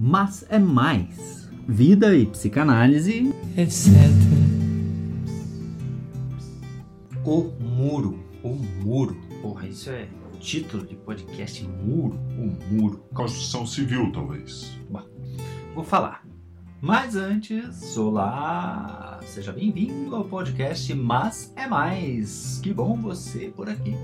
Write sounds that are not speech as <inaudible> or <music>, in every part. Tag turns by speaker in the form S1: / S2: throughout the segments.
S1: Mas é mais. Vida e psicanálise,
S2: etc.
S3: O Muro. O Muro. Porra, isso é título de podcast Muro. O Muro.
S4: Construção civil, talvez.
S3: Vou falar. Mas antes, olá! Seja bem-vindo ao podcast Mas é Mais. Que bom você por aqui.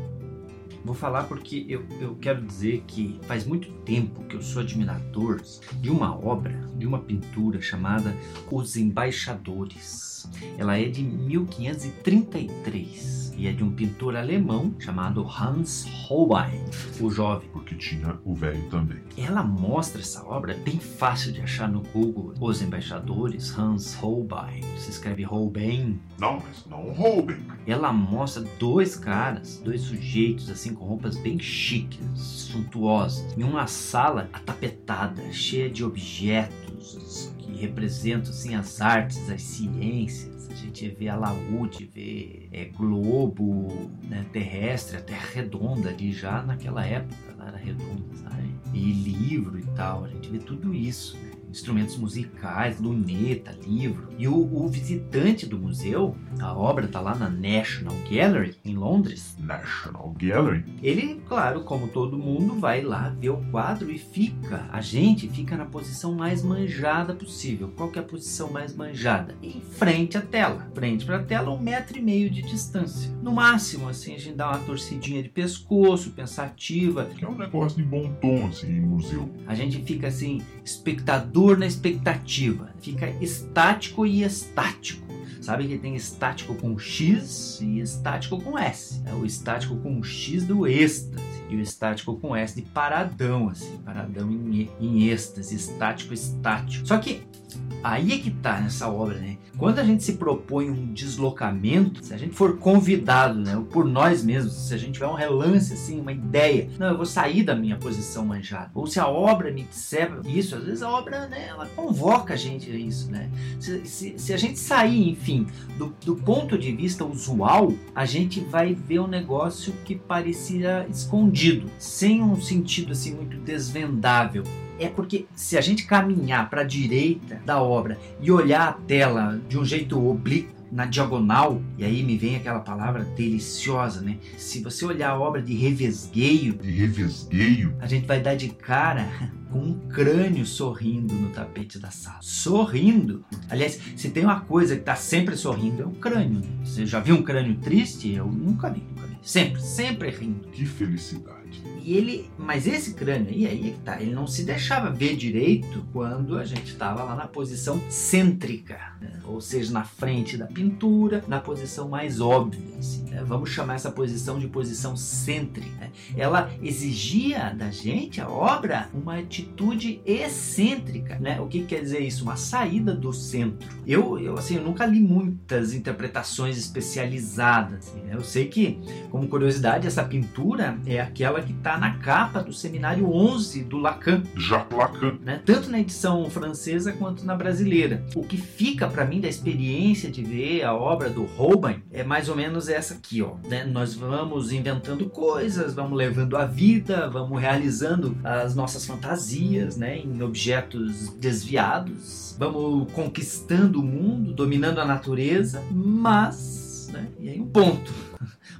S3: Vou falar porque eu, eu quero dizer que faz muito tempo que eu sou admirador de uma obra, de uma pintura chamada Os Embaixadores. Ela é de 1533 e é de um pintor alemão chamado Hans Holbein, o jovem.
S4: Porque tinha o velho também.
S3: Ela mostra essa obra, é bem fácil de achar no Google. Os Embaixadores, Hans Holbein. Se escreve Holbein.
S4: Não, mas não roubem.
S3: Ela mostra dois caras, dois sujeitos assim com roupas bem chiques, suntuosas, em uma sala atapetada, cheia de objetos que representam assim as artes, as ciências. A gente vê alaúde, vê é, globo né, terrestre, a terra redonda ali já naquela época, ela era redonda, sabe? E livro e tal, a gente vê tudo isso, né? Instrumentos musicais, luneta, livro. E o, o, visitante do museu, a obra está lá na National Gallery, em Londres.
S4: National Gallery?
S3: Ele, claro, como todo mundo, vai lá ver o quadro e fica. A gente fica na posição mais manjada possível. Qual que é a posição mais manjada? Em frente à tela. Frente para a tela, um metro e meio de distância. No máximo, assim, a gente dá uma torcidinha de pescoço, pensativa.
S4: Que é um negócio de bom tom, assim, em museu.
S3: A gente fica, assim, espectador na expectativa, fica estático e estático. Sabe que tem estático com X e estático com S. É o estático com X do êxtase o estático com S de paradão, assim, paradão em, em êxtase, estático, estático. Só que aí é que tá nessa obra, né? Quando a gente se propõe um deslocamento, se a gente for convidado, né, por nós mesmos, se a gente tiver um relance, assim, uma ideia, não, eu vou sair da minha posição manjada, ou se a obra me disser isso, às vezes a obra, né, ela convoca a gente a isso, né? Se, se, se a gente sair, enfim, do, do ponto de vista usual, a gente vai ver um negócio que parecia escondido, sem um sentido, assim, muito desvendável é porque se a gente caminhar para a direita da obra e olhar a tela de um jeito oblíquo, na diagonal, e aí me vem aquela palavra deliciosa, né? Se você olhar a obra de revesgueio,
S4: De revesgueio?
S3: a gente vai dar de cara com um crânio sorrindo no tapete da sala. Sorrindo. Aliás, se tem uma coisa que está sempre sorrindo, é o crânio. né? Você já viu um crânio triste? Eu nunca vi, nunca vi. Sempre, sempre rindo.
S4: Que felicidade.
S3: E ele, mas esse crânio aí, aí é que tá, ele não se deixava ver direito quando a gente estava lá na posição cêntrica, né? ou seja, na frente da pintura, na posição mais óbvia. assim, né? Vamos chamar essa posição de posição cêntrica. né? Ela exigia da gente, a obra, uma atitude excêntrica. Né? O que quer dizer isso? Uma saída do centro. Eu, eu assim, eu nunca li muitas interpretações especializadas. assim, né? Eu sei que, como curiosidade, essa pintura é aquela que está na capa do seminário 11 do Lacan,
S4: Jacques Lacan.
S3: né? tanto na edição francesa quanto na brasileira. O que fica para mim da experiência de ver a obra do Holbein é mais ou menos essa aqui, ó. né? Nós vamos inventando coisas, vamos levando a vida, vamos realizando as nossas fantasias, né, em objetos desviados, vamos conquistando o mundo, dominando a natureza, mas, né, e aí um ponto.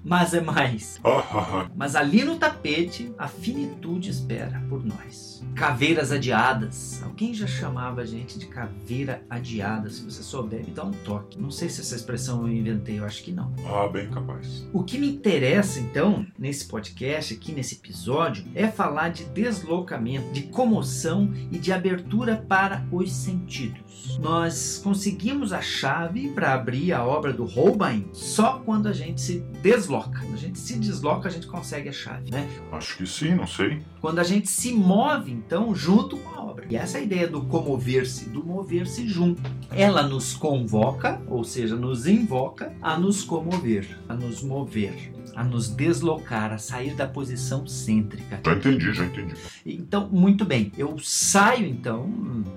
S3: Mas é mais. <laughs> Mas ali no tapete, a finitude espera por nós. Caveiras adiadas. Alguém já chamava a gente de caveira adiada. Se você souber, me dá um toque. Não sei se essa expressão eu inventei, eu acho que não.
S4: ah, bem capaz.
S3: O que me interessa, então, nesse podcast, aqui nesse episódio, é falar de deslocamento, de comoção e de abertura para os sentidos. Nós conseguimos a chave para abrir a obra do Holbein só quando a gente se desloca. Quando a gente se desloca, a gente consegue a chave, né?
S4: Acho que sim, não sei.
S3: Quando a gente se move, então, junto com a obra. E essa é ideia do comover-se, do mover-se junto. Ela nos convoca, ou seja, nos invoca a nos comover, a nos mover, a nos deslocar, a sair da posição cêntrica.
S4: Já entendi, já entendi.
S3: Então, muito bem, eu saio então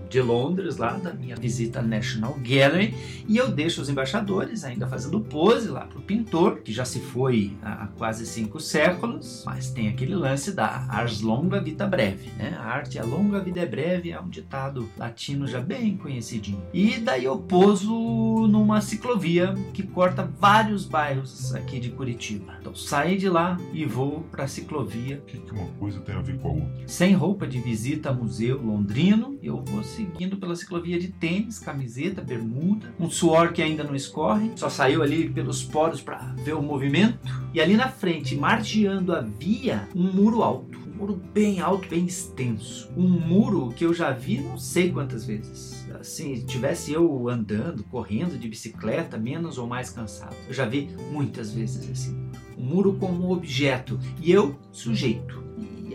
S3: de Londres, lá da minha visita à National Gallery, e eu deixo os embaixadores ainda fazendo pose lá para o pintor, que já se foi há há quase cinco séculos, mas tem aquele lance da ars longa vita breve, né? A arte é longa, a vida é breve, é um ditado latino já bem conhecidinho. E daí eu pouso numa ciclovia que corta vários bairros aqui de Curitiba. Então saí de lá e vou para a ciclovia.
S4: O que, que uma coisa tem a ver com a outra?
S3: Sem roupa de visita a museu londrino, eu vou seguindo pela ciclovia de tênis, camiseta, bermuda, um suor que ainda não escorre, só saiu ali pelos poros para ver o movimento. E ali na frente, margeando a via, um muro alto. Um muro bem alto, bem extenso. Um muro que eu já vi não sei quantas vezes. Assim, tivesse eu andando, correndo de bicicleta, menos ou mais cansado. Eu já vi muitas vezes muro. Um muro como objeto e eu, sujeito.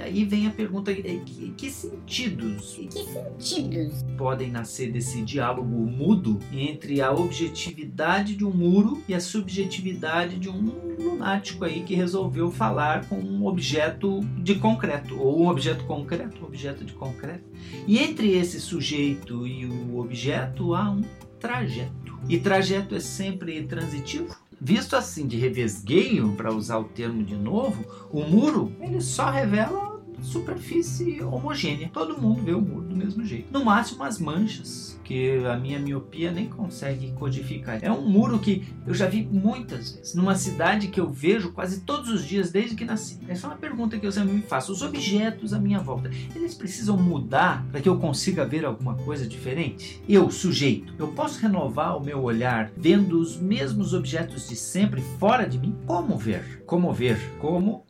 S3: Aí vem a pergunta: que, que sentidos
S2: Que sentidos?
S3: podem nascer desse diálogo mudo entre a objetividade de um muro e a subjetividade de um lunático aí que resolveu falar com um objeto de concreto, ou um objeto concreto, um objeto de concreto. E entre esse sujeito e o objeto há um trajeto. E trajeto é sempre transitivo? Visto assim de revesgueio, para usar o termo de novo, o muro ele só revela superfície homogênea. Todo mundo vê o muro do mesmo jeito. No máximo as manchas, que a minha miopia nem consegue codificar. É um muro que eu já vi muitas vezes, numa cidade que eu vejo quase todos os dias desde que nasci. Essa é uma pergunta que eu sempre me faço. Os objetos à minha volta, eles precisam mudar para que eu consiga ver alguma coisa diferente? Eu, sujeito, eu posso renovar o meu olhar vendo os mesmos objetos de sempre fora de mim? Como ver? Como ver? Como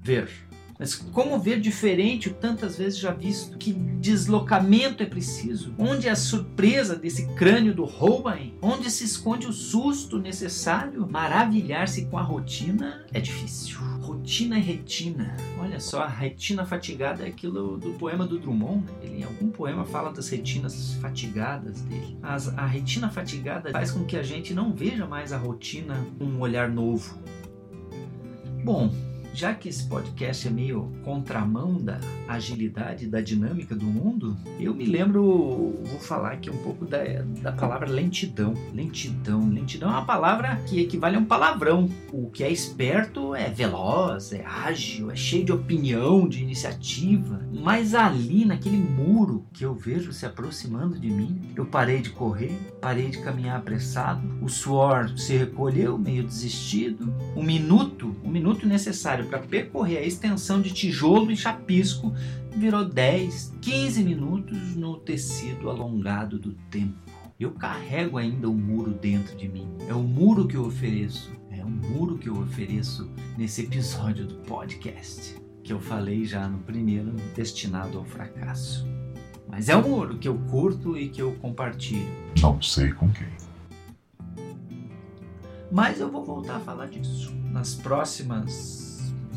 S3: ver? Mas como ver diferente o tantas vezes já visto? Que deslocamento é preciso? Onde é a surpresa desse crânio do Holbein? Onde se esconde o susto necessário? Maravilhar-se com a rotina é difícil. Rotina e retina. Olha só, a retina fatigada é aquilo do poema do Drummond. né? Ele em algum poema fala das retinas fatigadas dele. As- a retina fatigada faz com que a gente não veja mais a rotina com um olhar novo. Bom, já que esse podcast é meio contramão da agilidade, da dinâmica do mundo, eu me lembro, vou falar aqui um pouco da, da palavra lentidão. Lentidão. Lentidão é uma palavra que equivale a um palavrão. O que é esperto é veloz, é ágil, é cheio de opinião, de iniciativa. Mas ali, naquele muro que eu vejo se aproximando de mim, eu parei de correr, parei de caminhar apressado, o suor se recolheu, meio desistido. Um minuto, um minuto necessário para percorrer a extensão de tijolo e chapisco virou 10, 15 minutos no tecido alongado do tempo. Eu carrego ainda um muro dentro de mim. É o muro que eu ofereço. É o muro que eu ofereço nesse episódio do podcast que eu falei já no primeiro, destinado ao fracasso. Mas é um muro que eu curto e que eu compartilho.
S4: Não sei com quem.
S3: Mas eu vou voltar a falar disso nas próximas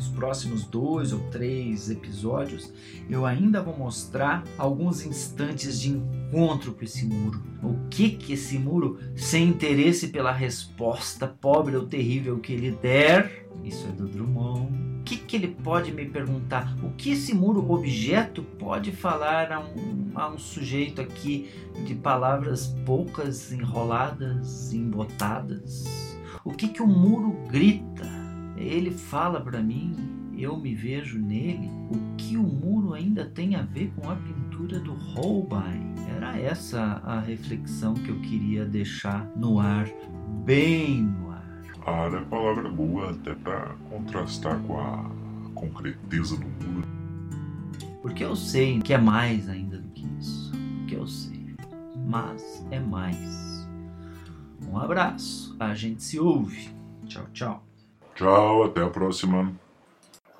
S3: nos próximos dois ou três episódios. Eu ainda vou mostrar alguns instantes de encontro com esse muro. O que que esse muro, sem interesse pela resposta pobre ou terrível que ele der, isso é do Drummond. O que, que ele pode me perguntar? O que esse muro objeto pode falar a um, a um sujeito aqui de palavras poucas, enroladas, embotadas? O que que o muro grita? Ele fala para mim, eu me vejo nele. O que o muro ainda tem a ver com a pintura do Holbein? Era essa a reflexão que eu queria deixar no ar, bem no ar.
S4: Ar é palavra boa até pra contrastar com a concreteza do muro.
S3: Porque eu sei que é mais ainda do que isso. Que eu sei. Mas é mais. Um abraço. A gente se ouve. Tchau, tchau.
S4: Tchau, até a próxima.